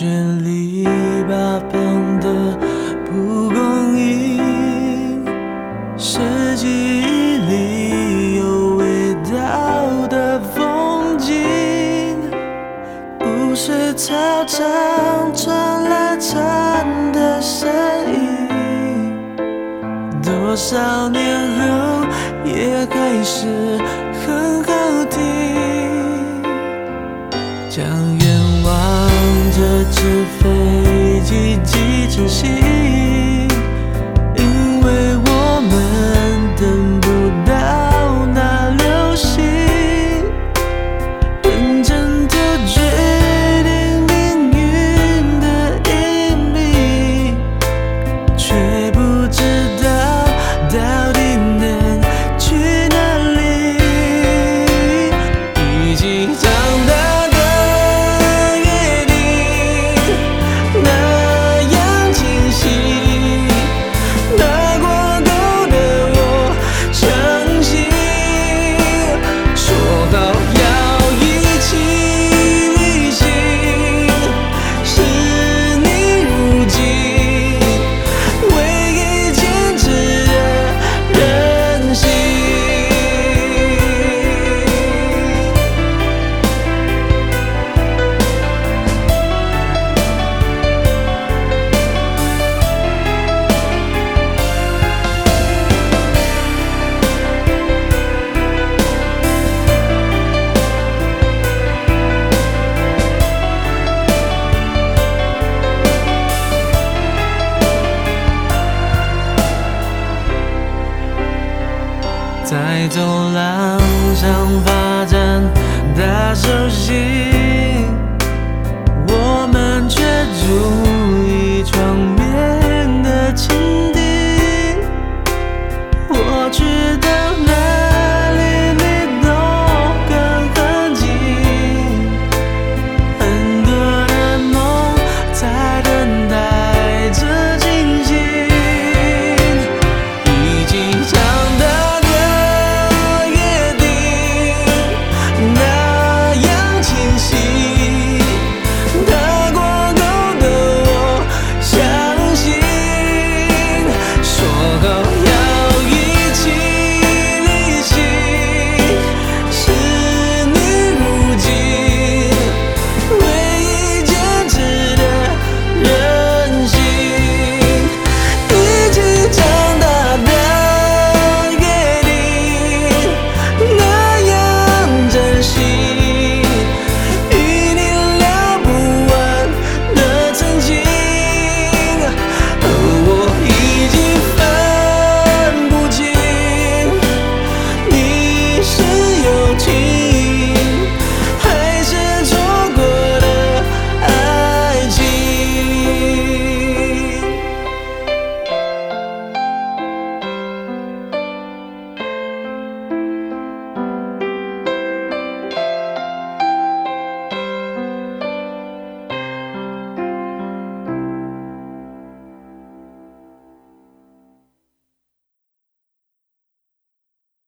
里八方的蒲公英，是记忆里有味道的风景，不是操场传来蝉的声音，多少年后也还是很好听。将寄成在走廊上发展大手心。